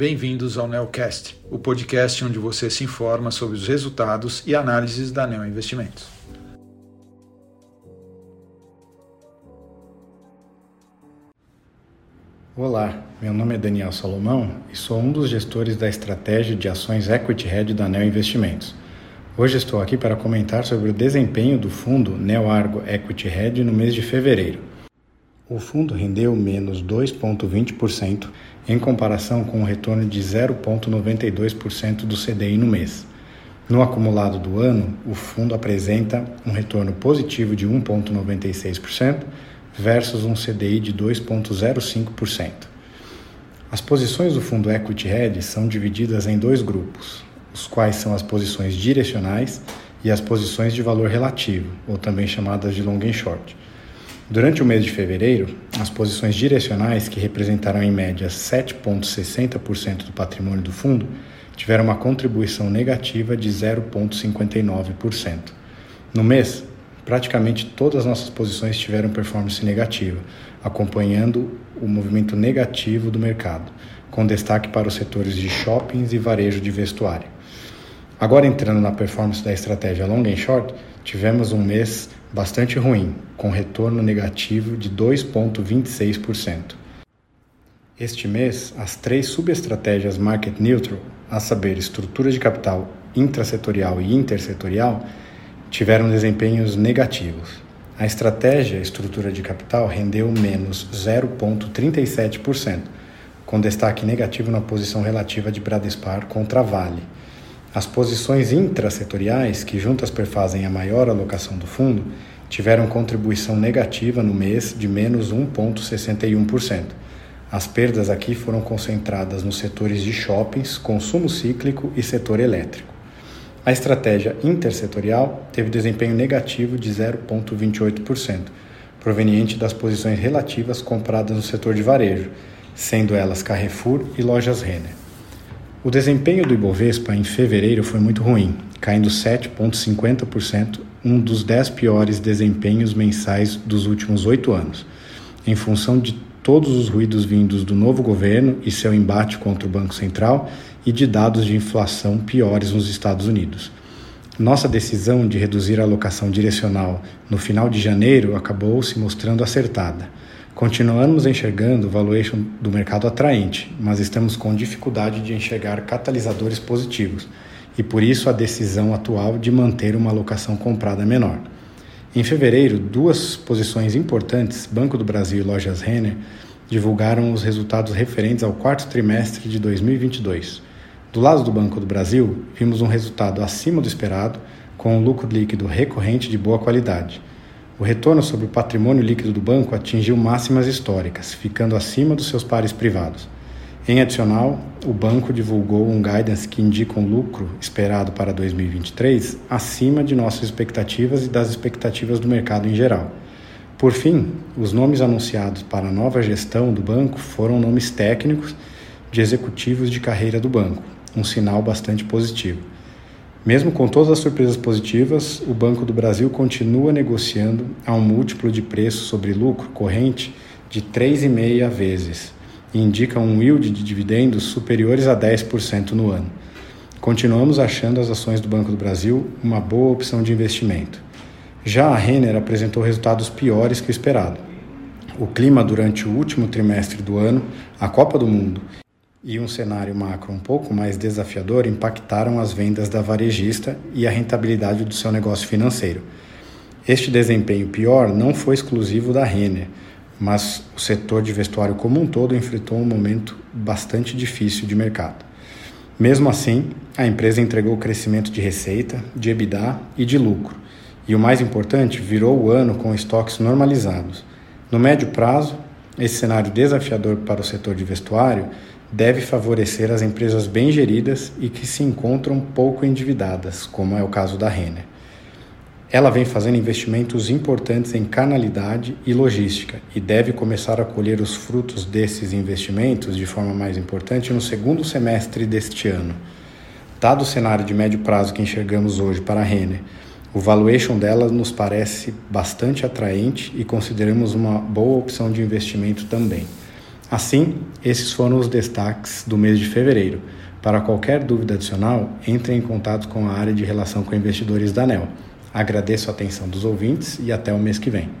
bem-vindos ao Neocast, o podcast onde você se informa sobre os resultados e análises da Neo Investimentos. Olá, meu nome é Daniel Salomão e sou um dos gestores da estratégia de ações Equity Hedge da Neo Investimentos. Hoje estou aqui para comentar sobre o desempenho do fundo Neo Argo Equity Hedge no mês de fevereiro. O fundo rendeu menos 2,20% em comparação com o retorno de 0,92% do CDI no mês. No acumulado do ano, o fundo apresenta um retorno positivo de 1,96% versus um CDI de 2,05%. As posições do fundo Equity Hedge são divididas em dois grupos, os quais são as posições direcionais e as posições de valor relativo, ou também chamadas de long and short. Durante o mês de fevereiro, as posições direcionais, que representaram em média 7,60% do patrimônio do fundo, tiveram uma contribuição negativa de 0,59%. No mês, praticamente todas as nossas posições tiveram performance negativa, acompanhando o movimento negativo do mercado, com destaque para os setores de shoppings e varejo de vestuário. Agora entrando na performance da estratégia long and short, tivemos um mês bastante ruim, com retorno negativo de 2,26%. Este mês, as três subestratégias market neutral, a saber, estrutura de capital intrasetorial e intersetorial, tiveram desempenhos negativos. A estratégia estrutura de capital rendeu menos 0,37%, com destaque negativo na posição relativa de Bradespar contra Vale as posições intrasetoriais, que juntas perfazem a maior alocação do fundo, tiveram contribuição negativa no mês de menos 1,61%. As perdas aqui foram concentradas nos setores de shoppings, consumo cíclico e setor elétrico. A estratégia intersetorial teve desempenho negativo de 0,28%, proveniente das posições relativas compradas no setor de varejo, sendo elas Carrefour e Lojas Renner. O desempenho do Ibovespa em fevereiro foi muito ruim, caindo 7,50%, um dos 10 piores desempenhos mensais dos últimos oito anos, em função de todos os ruídos vindos do novo governo e seu embate contra o Banco Central e de dados de inflação piores nos Estados Unidos. Nossa decisão de reduzir a alocação direcional no final de janeiro acabou se mostrando acertada. Continuamos enxergando o valuation do mercado atraente, mas estamos com dificuldade de enxergar catalisadores positivos e por isso a decisão atual de manter uma alocação comprada menor. Em fevereiro, duas posições importantes, Banco do Brasil e Lojas Renner, divulgaram os resultados referentes ao quarto trimestre de 2022. Do lado do Banco do Brasil, vimos um resultado acima do esperado, com um lucro líquido recorrente de boa qualidade. O retorno sobre o patrimônio líquido do banco atingiu máximas históricas, ficando acima dos seus pares privados. Em adicional, o banco divulgou um guidance que indica um lucro esperado para 2023 acima de nossas expectativas e das expectativas do mercado em geral. Por fim, os nomes anunciados para a nova gestão do banco foram nomes técnicos de executivos de carreira do banco, um sinal bastante positivo. Mesmo com todas as surpresas positivas, o Banco do Brasil continua negociando a um múltiplo de preço sobre lucro corrente de 3,5 vezes e indica um yield de dividendos superiores a 10% no ano. Continuamos achando as ações do Banco do Brasil uma boa opção de investimento. Já a Renner apresentou resultados piores que o esperado. O clima durante o último trimestre do ano, a Copa do Mundo e um cenário macro um pouco mais desafiador impactaram as vendas da varejista e a rentabilidade do seu negócio financeiro. Este desempenho pior não foi exclusivo da Renner, mas o setor de vestuário como um todo enfrentou um momento bastante difícil de mercado. Mesmo assim, a empresa entregou crescimento de receita, de EBITDA e de lucro, e o mais importante, virou o ano com estoques normalizados. No médio prazo, esse cenário desafiador para o setor de vestuário deve favorecer as empresas bem geridas e que se encontram pouco endividadas, como é o caso da Renner. Ela vem fazendo investimentos importantes em canalidade e logística e deve começar a colher os frutos desses investimentos de forma mais importante no segundo semestre deste ano. Dado o cenário de médio prazo que enxergamos hoje para a Renner, o valuation dela nos parece bastante atraente e consideramos uma boa opção de investimento também. Assim, esses foram os destaques do mês de fevereiro. Para qualquer dúvida adicional, entre em contato com a área de relação com investidores da ANEL. Agradeço a atenção dos ouvintes e até o mês que vem.